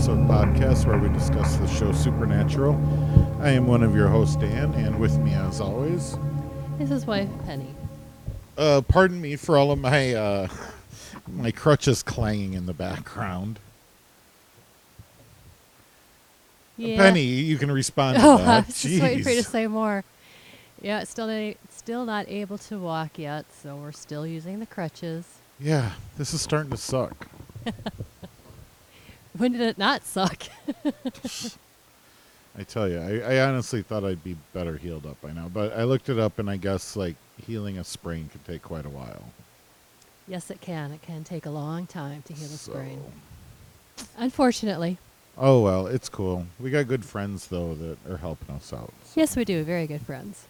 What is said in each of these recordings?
episode podcast where we discuss the show Supernatural. I am one of your hosts, Dan, and with me, as always, This is wife Penny. uh, pardon me for all of my uh, my crutches clanging in the background. Yeah. Penny, you can respond to Oh, that. I was just waiting for you to say more. Yeah, still not, still not able to walk yet, so we're still using the crutches. Yeah, this is starting to suck. When did it not suck? I tell you, I, I honestly thought I'd be better healed up by now, but I looked it up, and I guess like healing a sprain can take quite a while. yes, it can. It can take a long time to heal a So- sprain. Unfortunately. Oh well, it's cool. We got good friends though that are helping us out. Yes, we do. Very good friends.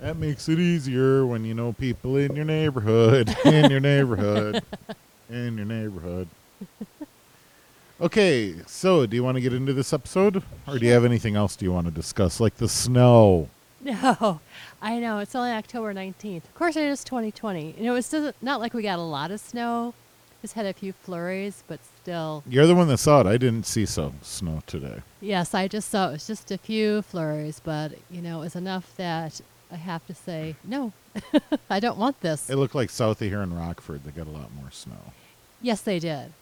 That makes it easier when you know people in your neighborhood, in your neighborhood, in your neighborhood. Okay, so do you want to get into this episode, or do you have anything else do you want to discuss, like the snow? No, I know. It's only October 19th. Of course, it is 2020. You know, it's still not like we got a lot of snow. Just had a few flurries, but still. You're the one that saw it. I didn't see so snow today. Yes, I just saw it was just a few flurries, but you know, it was enough that I have to say, no, I don't want this. It looked like south of here in Rockford. They got a lot more snow. yes, they did.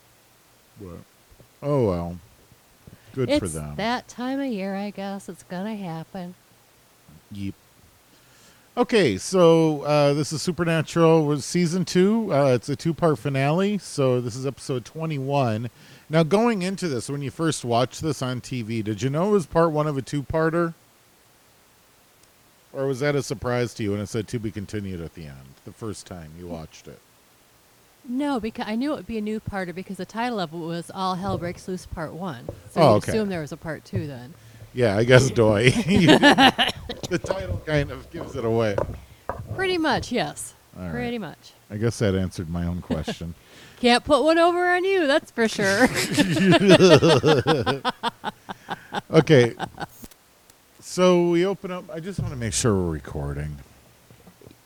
But, oh well, good it's for them. that time of year, I guess. It's gonna happen. Yeep. Okay, so uh, this is Supernatural was season two. Uh, it's a two-part finale. So this is episode twenty-one. Now, going into this, when you first watched this on TV, did you know it was part one of a two-parter, or was that a surprise to you when it said "to be continued" at the end the first time you watched it? No, because I knew it would be a new parter because the title of it was "All Hell Breaks Loose Part One." So Oh, you okay. assume there was a part two then. Yeah, I guess Doy. the title kind of gives it away. Pretty much, yes. Right. Pretty much. I guess that answered my own question. Can't put one over on you, that's for sure. okay. So we open up. I just want to make sure we're recording.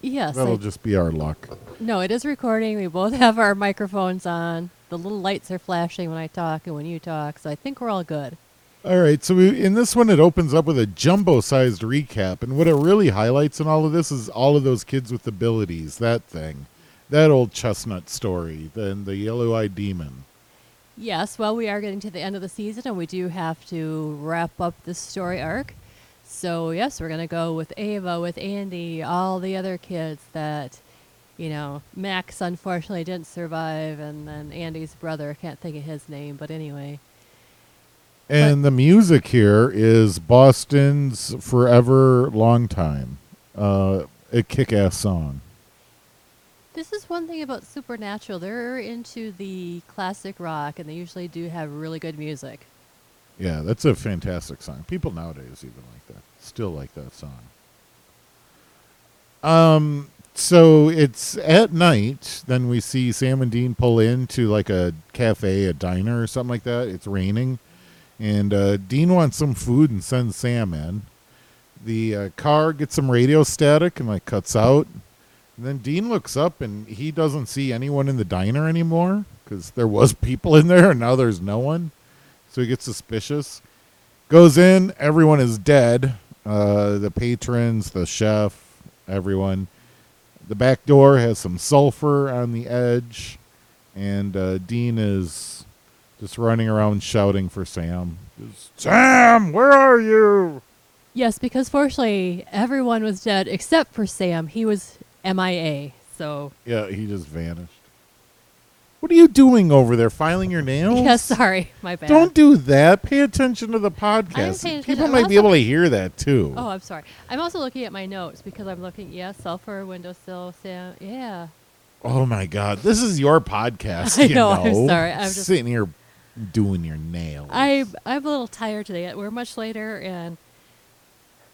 Yes. That'll I- just be our luck. no, it is recording. We both have our microphones on. The little lights are flashing when I talk and when you talk, so I think we're all good. All right. So we, in this one, it opens up with a jumbo-sized recap, and what it really highlights in all of this is all of those kids with abilities. That thing, that old chestnut story, then the yellow-eyed demon. Yes, well, we are getting to the end of the season, and we do have to wrap up this story arc. So, yes, we're going to go with Ava, with Andy, all the other kids that, you know, Max unfortunately didn't survive, and then Andy's brother, I can't think of his name, but anyway. And the music here is Boston's "Forever Long Time," uh, a kick-ass song. This is one thing about Supernatural. They're into the classic rock, and they usually do have really good music. Yeah, that's a fantastic song. People nowadays even like that. Still like that song. Um so it's at night, then we see Sam and Dean pull into like a cafe, a diner or something like that. It's raining and uh, Dean wants some food and sends Sam in. The uh, car gets some radio static and like cuts out. And then Dean looks up and he doesn't see anyone in the diner anymore because there was people in there and now there's no one. So he gets suspicious. Goes in, everyone is dead. Uh, the patrons, the chef, everyone. The back door has some sulfur on the edge, and uh, Dean is just running around shouting for Sam. Just, Sam, where are you? Yes, because fortunately, everyone was dead except for Sam. He was MIA, so. Yeah, he just vanished. What are you doing over there? Filing your nails? Yes, sorry, my bad. Don't do that. Pay attention to the podcast. People I'm might be able to hear that too. Oh, I'm sorry. I'm also looking at my notes because I'm looking. Yeah, sulfur, windowsill, Sam. Yeah. Oh my God, this is your podcast. I you know, I'm know. sorry, I'm just- sitting here doing your nails. I I'm a little tired today. We're much later, and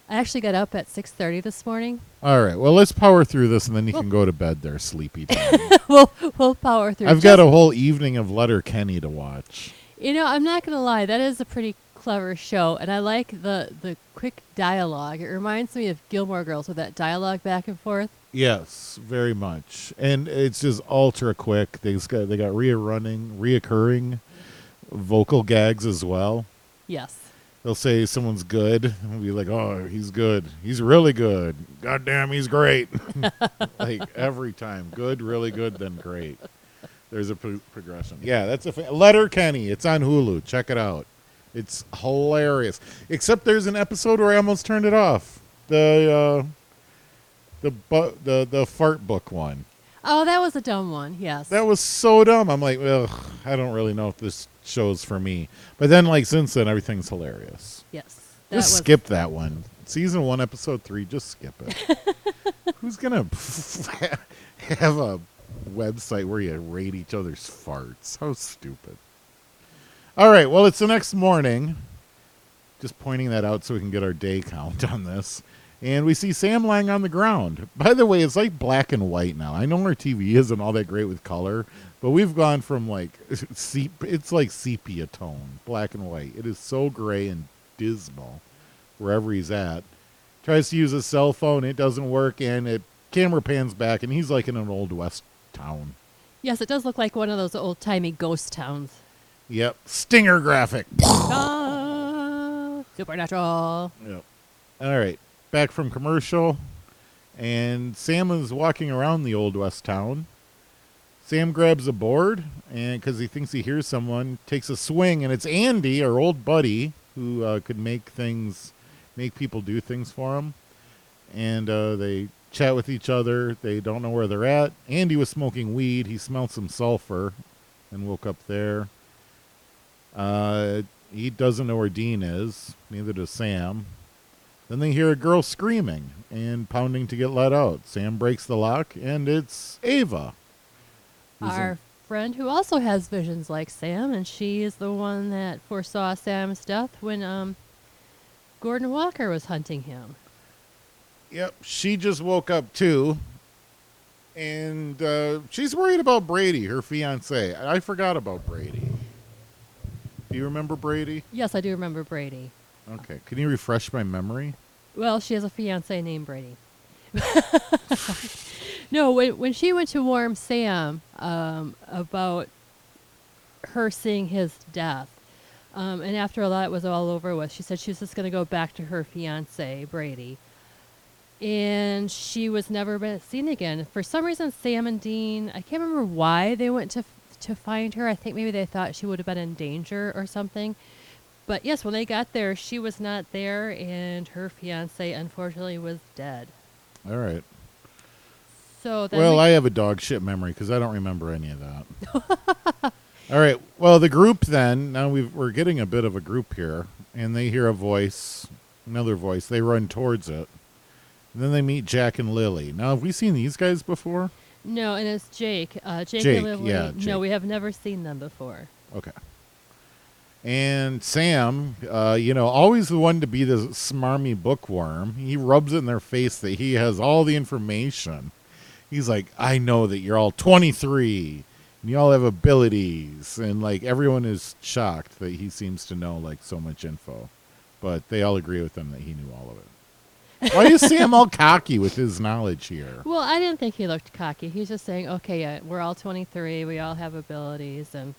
I actually got up at 6:30 this morning. All right, well, let's power through this, and then you Well- can go to bed there, sleepy we'll we'll power through. I've got a whole evening of Letterkenny to watch. You know, I'm not gonna lie. That is a pretty clever show, and I like the the quick dialogue. It reminds me of Gilmore Girls with that dialogue back and forth. Yes, very much, and it's just ultra quick. They got they got rearrunning, reoccurring vocal gags as well. Yes. They'll say someone's good, and we'll be like, "Oh, he's good. He's really good. God damn, he's great." like every time, good, really good, then great. There's a pro- progression. Yeah, that's a fa- Letterkenny. It's on Hulu. Check it out. It's hilarious. Except there's an episode where I almost turned it off. The uh, the bu- the the fart book one. Oh, that was a dumb one. Yes. That was so dumb. I'm like, ugh, I don't really know if this show's for me. But then, like, since then, everything's hilarious. yes. Just was, skip that one. Season one, episode three, just skip it. Who's to have a website where you rate each other's farts? How stupid. All right, well, it's the next morning. Just pointing that out so we can get our day count on this. And we see Sam lying on the ground. By the way, it's like black and white now. I know our TV isn't all that great with color, but we've gone from like sep- it's like sepia tone, black and white. It is so gray and dismal wherever he's at. Tries to use his cell phone, it doesn't work, and it camera pans back, and he's like in an old west town. Yes, it does look like one of those old timey ghost towns. Yep, stinger graphic. Ah, supernatural. Yep. All right, back from commercial, and Sam is walking around the old west town. Sam grabs a board, and because he thinks he hears someone, takes a swing, and it's Andy, our old buddy, who uh, could make things, make people do things for him. And uh, they chat with each other. They don't know where they're at. Andy was smoking weed. He smelled some sulfur, and woke up there. Uh, he doesn't know where Dean is. Neither does Sam. Then they hear a girl screaming and pounding to get let out. Sam breaks the lock, and it's Ava. who's in- Our friend who also has visions like Sam, and she is the one that foresaw Sam's death when um, Gordon Walker was hunting him. Yep, she just woke up too, and uh, she's worried about Brady, her fiance. I forgot about Brady. Do you remember Brady? Yes, I do remember Brady. Okay, can you refresh my memory? Well, she has a fiance named Brady. no, when when she went to warn Sam um, about her seeing his death, um, and after all that was all over with, she said she was just going to go back to her fiance Brady, and she was never been seen again. For some reason, Sam and Dean, I can't remember why they went to to find her. I think maybe they thought she would have been in danger or something. But yes, when they got there, she was not there, and her fiance unfortunately was dead. All right. So Well, we- I have a dog shit memory because I don't remember any of that. All right. Well, the group then, now we've, we're getting a bit of a group here, and they hear a voice, another voice. They run towards it. And then they meet Jack and Lily. Now, have we seen these guys before? no, and it's Jake. Uh, Jake, Jake, and Lily. yeah, Jake. No, we have never seen them before. Okay. And Sam, uh, you know, always the one to be the smarmy bookworm. He rubs it in their face that he has all the information. He's like, I know that you're all 23 and you all have abilities. And like everyone is shocked that he seems to know like so much info. But they all agree with him that he knew all of it. Why is Sam all cocky with his knowledge here? Well, I didn't think he looked cocky. He's just saying, okay, uh, we're all 23. We all have abilities, and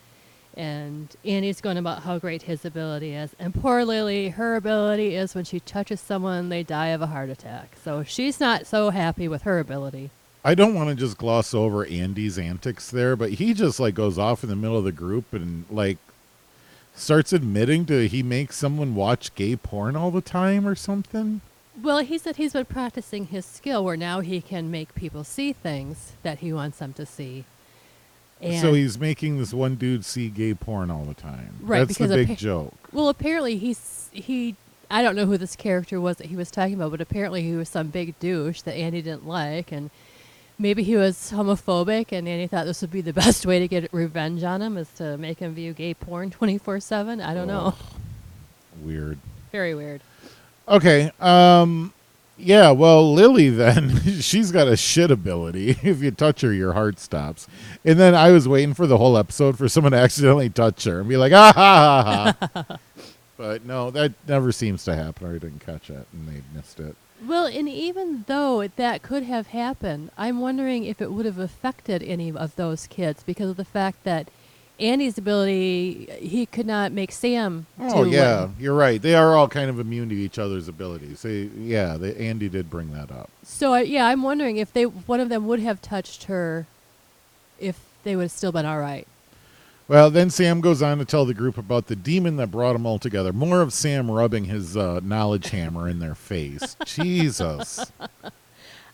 and Andy's going about how great his ability is. And poor Lily, her ability is when she touches someone, they die of a heart attack. So she's not so happy with her ability. I don't want to just gloss over Andy's antics there, but he just like goes off in the middle of the group and like starts admitting to he makes someone watch gay porn all the time or something. Well, he said he's been practicing his skill where now he can make people see things that he wants them to see. And so he's making this one dude see gay porn all the time. Right, That's the big appa- joke. well, apparently he's he. I don't know who this character was that he was talking about, but apparently he was some big douche that Andy didn't like, and maybe he was homophobic, and Andy thought this would be the best way to get revenge on him is to make him view gay porn twenty four seven. I don't know. Weird. Very weird. Okay. Um yeah, well, Lily then, she's got a shit ability. If you touch her, your heart stops. And then I was waiting for the whole episode for someone to accidentally touch her and be like, ah ha ha ha. but no, that never seems to happen, or I didn't catch it and they missed it. Well, and even though that could have happened, I'm wondering if it would have affected any of those kids because of the fact that Andy's ability, he could not make Sam. Oh yeah, what- you're right. They are all kind of immune to each other's abilities. They, yeah, they, Andy did bring that up. So I yeah, I'm wondering if they one of them would have touched her, if they would have still been all right. Well, then Sam goes on to tell the group about the demon that brought them all together. More of Sam rubbing his uh, knowledge hammer in their face. Jesus.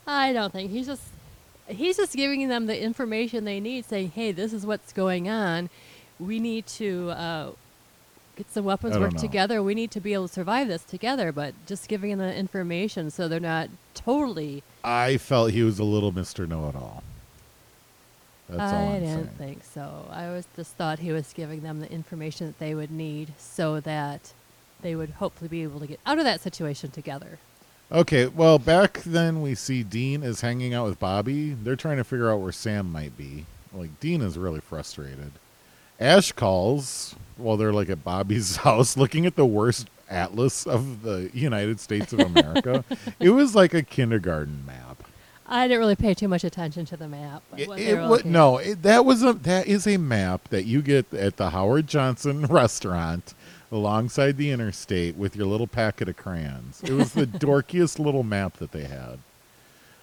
I don't think he's just he's just giving them the information they need, saying, "Hey, this is what's going on. We need to uh, get some weapons work know. together. We need to be able to survive this together." But just giving them the information so they're not totally. I felt he was a little Mr. Know It All. That's all I didn't saying. think so. I was just thought he was giving them the information that they would need so that they would hopefully be able to get out of that situation together. Okay, well, back then we see Dean is hanging out with Bobby. They're trying to figure out where Sam might be. Like, Dean is really frustrated. Ash calls while they're like at Bobby's house looking at the worst atlas of the United States of America. it was like a kindergarten map. I didn't really pay too much attention to the map. It, it they were wa- looking- no, it, that was a that is a map that you get at the Howard Johnson restaurant alongside the interstate with your little packet of crayons. It was the dorkiest little map that they had.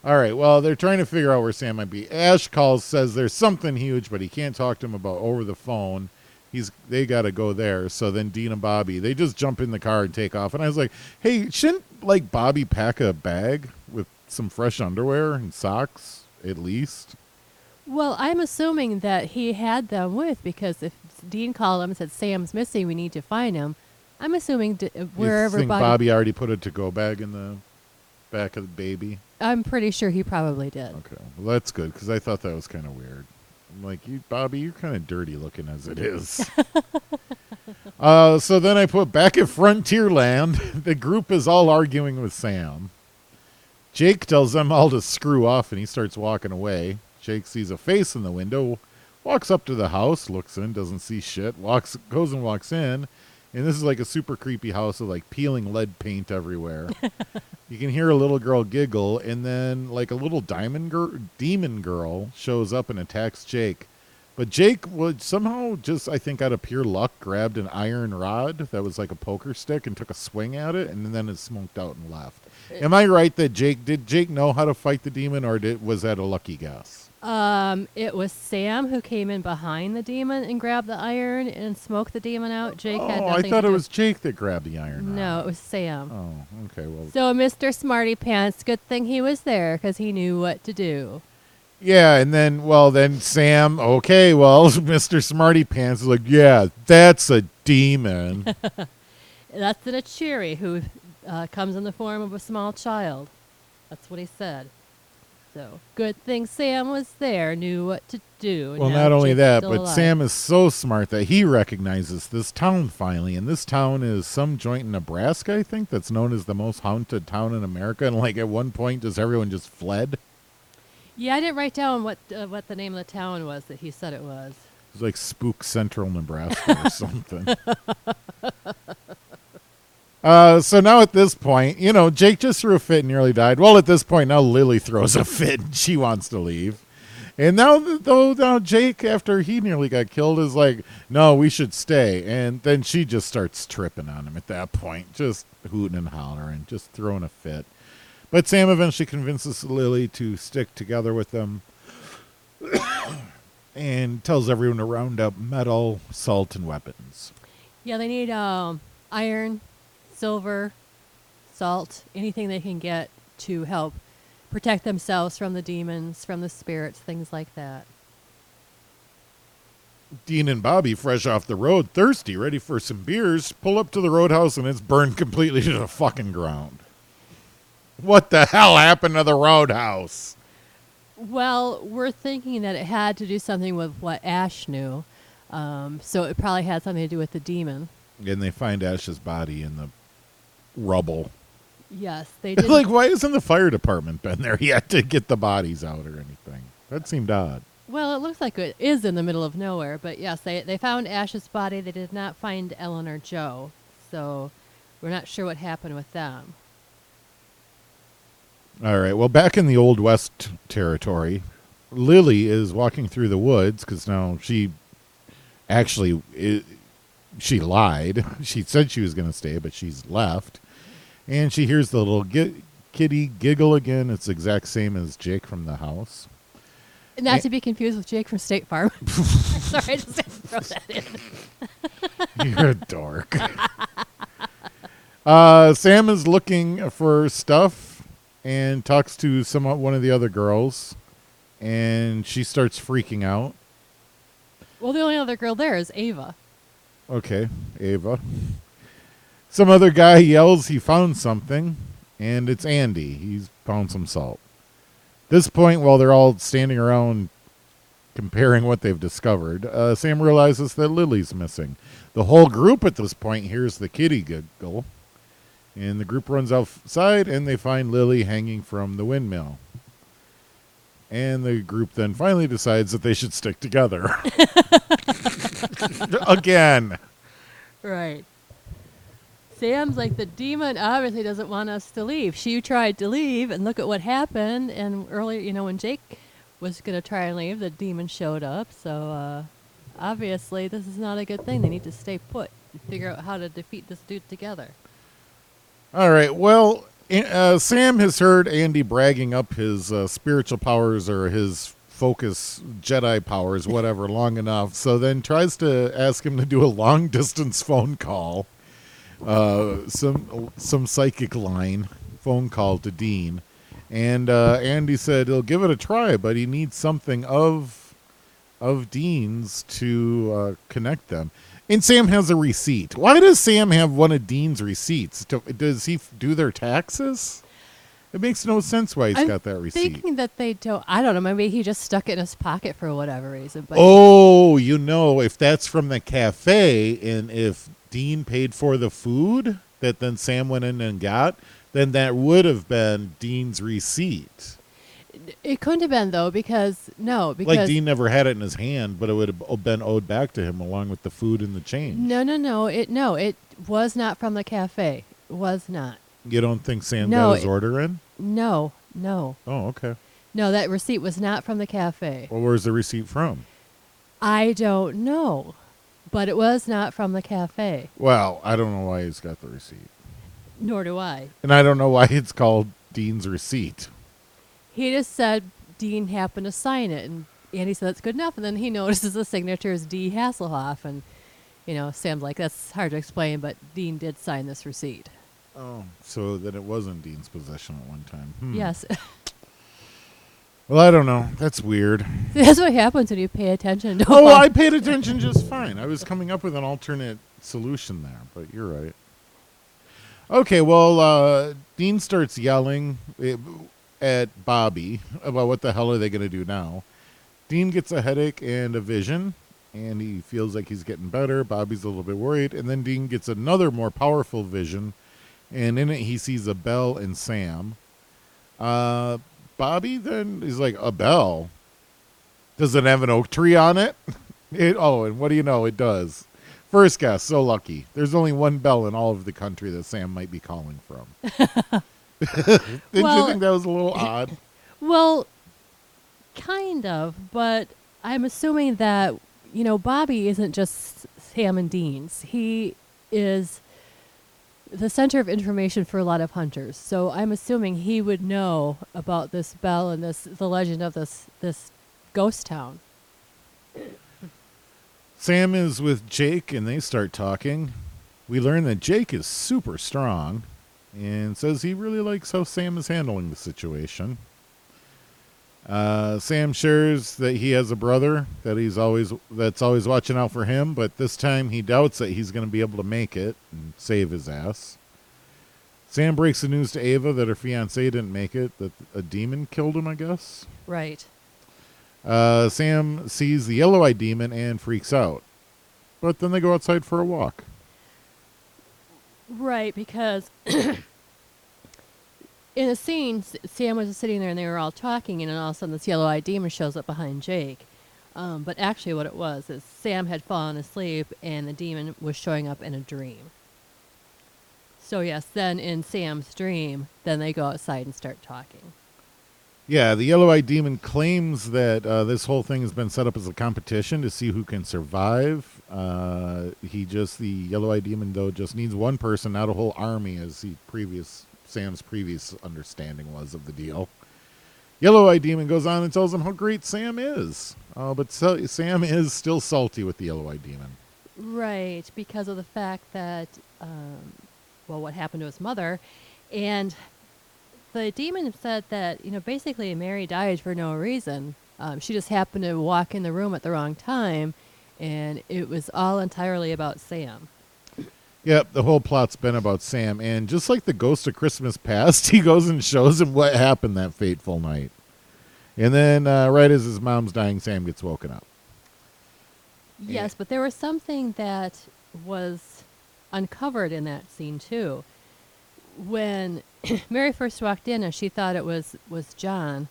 All right, well, they're trying to figure out where Sam might be. Ash calls, says there's something huge, but he can't talk to him about over the phone. He's they got to go there. So then Dean and Bobby they just jump in the car and take off. And I was like, hey, shouldn't like Bobby pack a bag with some fresh underwear and socks at least? Well, I'm assuming that he had them with because if Dean called him and said Sam's missing, we need to find him. I'm assuming d- wherever you think Bobby, Bobby already put a to-go bag in the back of the baby? I'm pretty sure he probably did. Okay, well that's good because I thought that was kind of weird. I'm like, you, Bobby, you're kind of dirty looking as it is. uh, so then I put back at Frontierland. The group is all arguing with Sam. Jake tells them all to screw off, and he starts walking away. Jake sees a face in the window, walks up to the house, looks in, doesn't see shit, walks, goes and walks in, and this is like a super creepy house with like peeling lead paint everywhere. you can hear a little girl giggle, and then like a little diamond gir- demon girl shows up and attacks Jake. But Jake would somehow just, I think, out of pure luck, grabbed an iron rod that was like a poker stick and took a swing at it, and then it smoked out and left. Am I right that Jake did Jake know how to fight the demon, or did, was that a lucky guess? Um, it was Sam who came in behind the demon and grabbed the iron and smoked the demon out. Jake had oh, nothing I thought to it do- was Jake that grabbed the iron. No, it was Sam. Oh, okay. Well, So Mr. Smarty Pants, good thing he was there because he knew what to do. Yeah, and then well, then Sam. Okay, well, Mister Smarty Pants is like, yeah, that's a demon. That's the Acheri who uh, comes in the form of a small child. That's what he said. So good thing Sam was there, knew what to do. well, not only Jake's that, still but alive. Sam is so smart that he recognizes this town finally, and this town is some joint in Nebraska, I think, that's known as the most haunted town in America. And like at one point, just everyone just fled. Yeah, I didn't write down what uh, what the name of the town was that he said it was. It's like Spook Central Nebraska or something. Uh, so now at this point, you know, Jake just threw a fit and nearly died. Well, at this point, now Lily throws a fit and she wants to leave. And now, though, now Jake, after he nearly got killed, is like, no, we should stay. And then she just starts tripping on him at that point, just hooting and hollering, just throwing a fit. But Sam eventually convinces Lily to stick together with them and tells everyone to round up metal, salt, and weapons. Yeah, they need um, iron, silver, salt, anything they can get to help protect themselves from the demons, from the spirits, things like that. Dean and Bobby, fresh off the road, thirsty, ready for some beers, pull up to the roadhouse and it's burned completely to the fucking ground. What the hell happened to the roadhouse? Well, we're thinking that it had to do something with what Ash knew. Um, so it probably had something to do with the demon. And they find Ash's body in the rubble. Yes, they did. like, why hasn't the fire department been there yet to get the bodies out or anything? That seemed odd. well, it looks like it is in the middle of nowhere, but yes, they they found Ash's body. They did not find Ellen or Jo, so we're not sure what happened with them. All right. Well, back in the Old West territory, Lily is walking through the woods because now she actually, she lied. She said she was going to stay, but she's left. And she hears the little gi- kitty giggle again. It's the exact same as Jake from the house. Not Eh. to be confused with Jake from State Farm. Sorry, I just had to throw that in. You're a dork. uh, Sam is looking for stuff and talks to some one of the other girls, and she starts freaking out. Well, the only other girl there is Ava. Okay, Ava. Some other guy yells he found something, and it's Andy. He's found some salt. This point, while they're all standing around comparing what they've discovered, uh, Sam realizes that Lily's missing. The whole group at this point hears the kitty giggle, and the group runs outside and they find Lily hanging from the windmill. And the group then finally decides that they should stick together. Again. Right. Sam's like the demon obviously doesn't want us to leave. She tried to leave, and look at what happened. And earlier, you know, when Jake was gonna try and leave, the demon showed up. So uh, obviously, this is not a good thing. They need to stay put and figure out how to defeat this dude together. All right. Well, uh, Sam has heard Andy bragging up his uh, spiritual powers or his focus Jedi powers, whatever, long enough. So then tries to ask him to do a long distance phone call, uh, some some psychic line phone call to Dean, and uh, Andy said he'll give it a try, but he needs something of of Dean's to uh, connect them. And Sam has a receipt. Why does Sam have one of Dean's receipts? Does he do their taxes? It makes no sense why he's I'm got that receipt. Thinking that they don't. I don't know. Maybe he just stuck it in his pocket for whatever reason. But oh, you know, if that's from the cafe and if Dean paid for the food that then Sam went in and got, then that would have been Dean's receipt. it couldn't have been though, because no, because like Dean never had it in his hand, but it would have been owed back to him along with the food and the change. no, no, no. It no, it was not from the cafe. It was not. You don't think Sam No, got his it- order in? No, no, Oh, okay. no. That receipt was not from the cafe. Well, where's the receipt from? I don't know, but it was not from the cafe. Well, I don't know why he's got the receipt. Nor do I. And I don't know why it's called Dean's receipt. He just said Dean happened to sign it, and Andy said that's good enough. And then he notices the signature is D. Hasselhoff, and you know Sam's like that's hard to explain, but Dean did sign this receipt. Oh. So then it was in Dean's possession at one time. Hmm. Yes, Well, I don't know. That's weird. that's what happens when you pay attention to. oh, I paid attention just fine. I was coming up with an alternate solution there, but you're right. Okay, well, uh, Dean starts yelling eh, at Bobby about what the hell are they going to do now. Dean gets a headache and a vision, and he feels like he's getting better. Bobby's a little bit worried, and then Dean gets another more powerful vision, and in it he sees a bell and Sam. Uh, Bobby then is like, a bell? Does it have an oak tree on it? it? Oh, and what do you know? It does. First guess, so lucky. There's only one bell in all of the country that Sam might be calling from. Didn't you think that was a little odd? Well, kind of, but I'm assuming that you know Bobby isn't just Sam and Dean's. He is the center of information for a lot of hunters. So I'm assuming he would know about this bell and this the legend of this this ghost town. Sam is with Jake and they start talking. We learn that Jake is super strong and says he really likes how Sam is handling the situation. Uh, Sam shares that he has a brother that he's always that's always watching out for him, but this time he doubts that he's going to be able to make it and save his ass. Sam breaks the news to Ava that her fiance didn't make it, that a demon killed him, I guess. Right. Uh, Sam sees the yellow eyed demon and freaks out. But then they go outside for a walk. Right, because in a scene, Sam was sitting there and they were all talking, and then all of a sudden this yellow-eyed demon shows up behind Jake. Um, but actually, what it was is Sam had fallen asleep, and the demon was showing up in a dream. So yes, then in Sam's dream, then they go outside and start talking. Yeah, the yellow eyed demon claims that uh, this whole thing has been set up as a competition to see who can survive. Uh, he just the yellow eyed demon though just needs one person, not a whole army, as he previous Sam's previous understanding was of the deal. Yellow eyed demon goes on and tells him how great Sam is, uh, but so, Sam is still salty with the yellow eyed demon. Right, because of the fact that, um, well, what happened to his mother, and the demon said that you know basically Mary died for no reason. Um, she just happened to walk in the room at the wrong time, and it was all entirely about Sam. Yep, the whole plot's been about Sam, and just like the ghost of Christmas past, he goes and shows him what happened that fateful night. And then, uh, right as his mom's dying, Sam gets woken up. Yes, but there was something that was uncovered in that scene too. When Mary first walked in and she thought it was was John,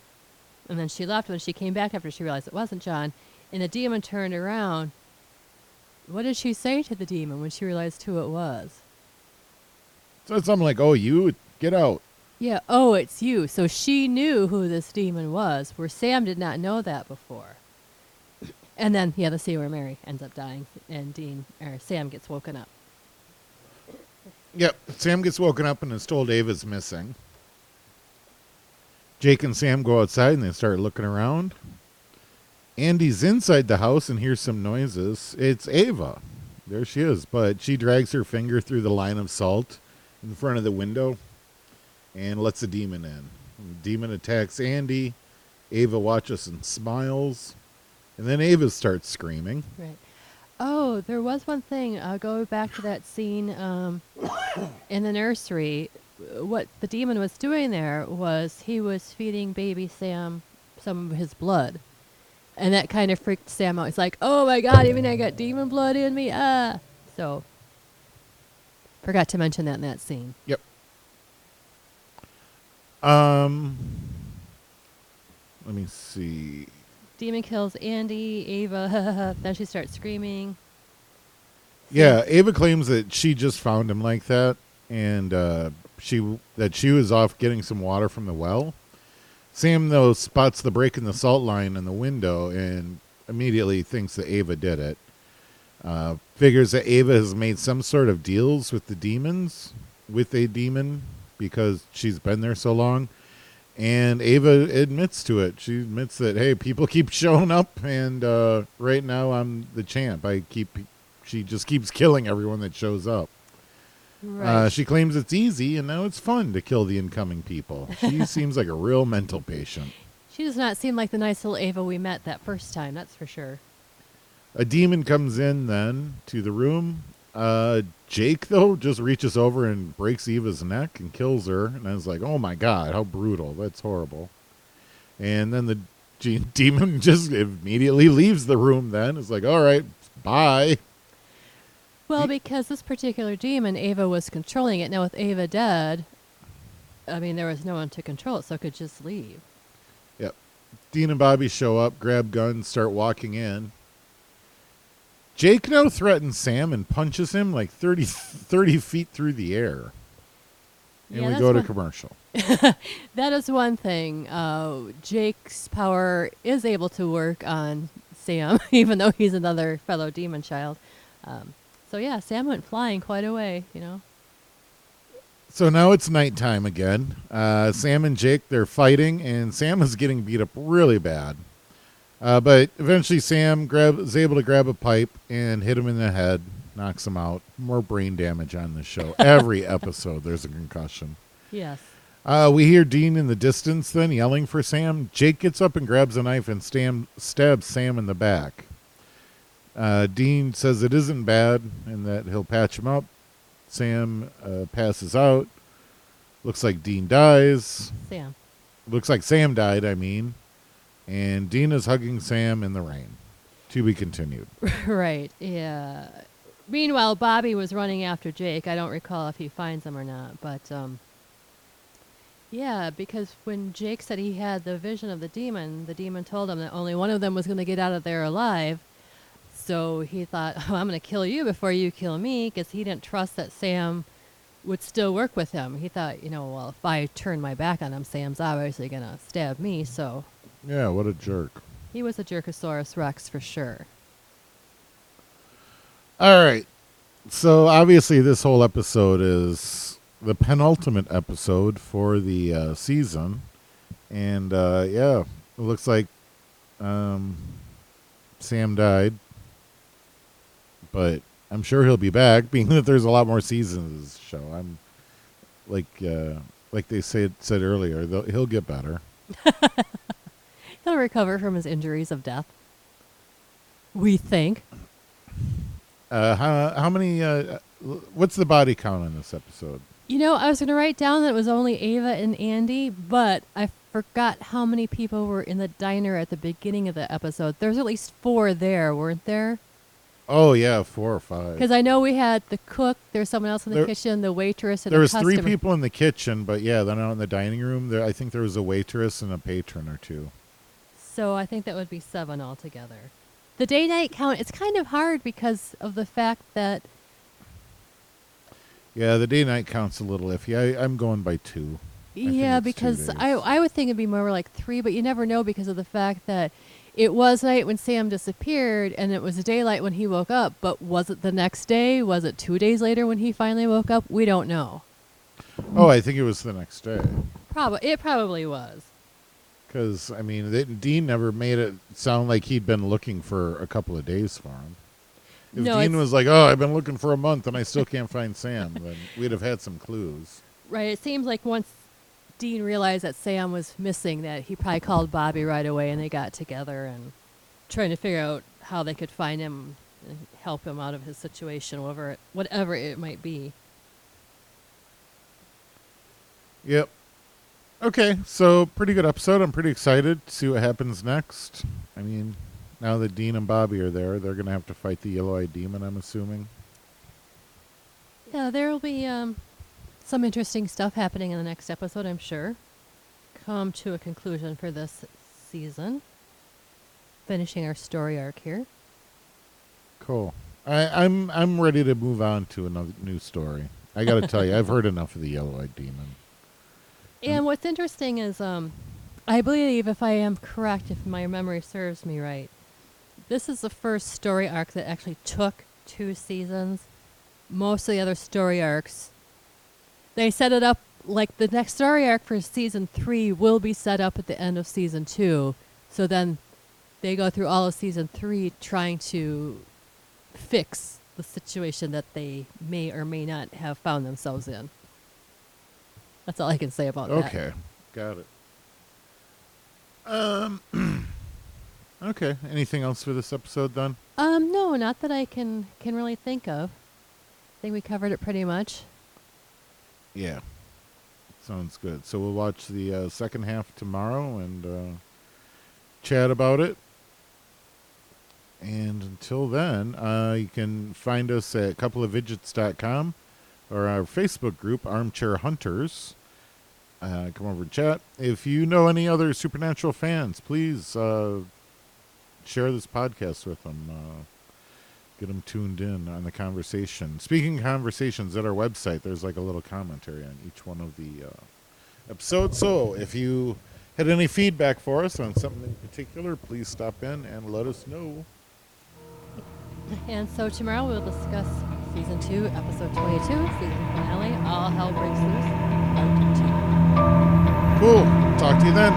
and then she left when she came back after she realized it wasn't John, and the demon turned around. What did she say to the demon when she realized who it was? So it's something like, "Oh, you get out." Yeah, oh, it's you. So she knew who this demon was, where Sam did not know that before. And then, yeah, the scene where Mary ends up dying, and Dean or Sam gets woken up. Yep, Sam gets woken up and is told Ava's missing. Jake and Sam go outside and they start looking around. Andy's inside the house and hears some noises. It's Ava. There she is, but she drags her finger through the line of salt in front of the window and lets the demon in. The demon attacks Andy. Ava watches and smiles. And then Ava starts screaming. Right. Oh, there was one thing. I'll go back to that scene um, in the nursery. What the demon was doing there was he was feeding baby Sam some of his blood. And that kind of freaked Sam out. He's like, oh my god, even I got demon blood in me. Ah. So, forgot to mention that in that scene. Yep. Um, let me see. Demon kills Andy, Ava. then she starts screaming. Yeah, Ava claims that she just found him like that, and uh, she that she was off getting some water from the well. Sam though spots the break in the salt line in the window and immediately thinks that Ava did it. Uh, figures that Ava has made some sort of deals with the demons, with a demon, because she's been there so long. And Ava admits to it. She admits that hey, people keep showing up, and uh, right now I'm the champ. I keep. She just keeps killing everyone that shows up. Right. Uh, she claims it's easy, and now it's fun to kill the incoming people. She seems like a real mental patient. she does not seem like the nice little Ava we met that first time, that's for sure. A demon comes in then to the room. Uh, Jake though just reaches over and breaks Ava's neck and kills her, and I was like, "Oh my god, how brutal! That's horrible." And then the demon just immediately leaves the room. Then it's like, "All right, bye." Well, because this particular demon, Ava was controlling it. Now, with Ava dead, I mean, there was no one to control it, so it could just leave. Yep. Dean and Bobby show up, grab guns, start walking in. Jake now threatens Sam and punches him like 30, 30 feet through the air. And Yeah, we go to commercial. That is one thing. Uh, Jake's power is able to work on Sam, even though he's another fellow demon child. Um, so, yeah, Sam went flying quite a way, you know. So now it's nighttime again. Uh, Sam and Jake, they're fighting, and Sam is getting beat up really bad. Uh, but eventually, Sam grab, is able to grab a pipe and hit him in the head, knocks him out. More brain damage on the show. Every episode, there's a concussion. Yes. Uh, we hear Dean in the distance then yelling for Sam. Jake gets up and grabs a knife and stam- stabs Sam in the back. Uh, Dean says it isn't bad and that he'll patch him up. Sam uh, passes out. Looks like Dean dies. Sam. Looks like Sam died, I mean. And Dean is hugging Sam in the rain. To be continued. right, yeah. Meanwhile, Bobby was running after Jake. I don't recall if he finds him or not, but um, yeah, because when Jake said he had the vision of the demon, the demon told him that only one of them was going to get out of there alive. So he thought, "Oh, I'm going to kill you before you kill me," because he didn't trust that Sam would still work with him. He thought, you know, well, if I turn my back on him, Sam's obviously going to stab me. So Yeah, what a jerk. he was a Jerkosaurus Rex for sure. All right. So obviously, this whole episode is the penultimate episode for the uh, season, and uh, yeah, it looks like um, Sam died, but I'm sure he'll be back, being that there's a lot more seasons of this show. I'm like uh, like they said said earlier, he'll get better. He'll recover from his injuries of death. We think. Uh, how how many? Uh, what's the body count on this episode? You know, I was going to write down that it was only Ava and Andy, but I forgot how many people were in the diner at the beginning of the episode. There's at least four there, weren't there? Oh yeah, four or five. Because I know we had the cook, there's someone else in the There- kitchen, the waitress, and there the was three people in the kitchen, but yeah, then out in the dining room, there I think there was a waitress and a patron or two. So I think that would be seven altogether. The day night count, it's kind of hard because of the fact that Yeah, the day night counts a little iffy. I, I'm going by two. think yeah, because. I I would think it'd be more like three, but you never know because of the fact that it was night when Sam disappeared and it was daylight when he woke up. But was it the next day? Was it two days later when he finally woke up? We don't know. Oh, I think it was the next day. Probably it probably was. Because I mean, they, Dean never made it sound like he'd been looking for a couple of days for him. If No, Dean was like, "Oh, I've been looking for a month and I still can't find Sam," then we'd have had some clues. Right. It seems like once Dean realized that Sam was missing, that he probably called Bobby right away, and they got together and trying to figure out how they could find him and help him out of his situation, whatever it, whatever it might be. Yep. Okay, so pretty good episode. I'm pretty excited to see what happens next. I mean, now that Dean and Bobby are there, they're gonna have to fight the yellow-eyed demon. I'm assuming. Yeah, there will be um, some interesting stuff happening in the next episode, I'm sure. Come to a conclusion for this season. Finishing our story arc here. Cool. I, I'm I'm ready to move on to another new story. I got to tell you, I've heard enough of the yellow-eyed demon. And what's interesting is, um, I believe, if I am correct, if my memory serves me right, this is the first story arc that actually took two seasons. Most of the other story arcs, they set it up like the next story arc for season three will be set up at the end of season two. So then they go through all of season three trying to fix the situation that they may or may not have found themselves in. That's all I can say about that. Okay, got it. Um. okay. Anything else for this episode then? Um, no, not that I can can really think of. I think we covered it pretty much. Yeah. Sounds good. So we'll watch the uh, second half tomorrow and uh, chat about it. And until then, uh, you can find us at coupleofvidgets.com or our Facebook group, Armchair Hunters. Uh, come over and chat. If you know any other Supernatural fans, please uh, share this podcast with them. Get them tuned in on the conversation. Speaking of conversations, at our website, there's like a little commentary on each one of the uh, episodes. So if you had any feedback for us on something in particular, please stop in and let us know. And so tomorrow we'll discuss season two, episode twenty-two, season finale. All hell breaks loose. Cool. Talk to you then.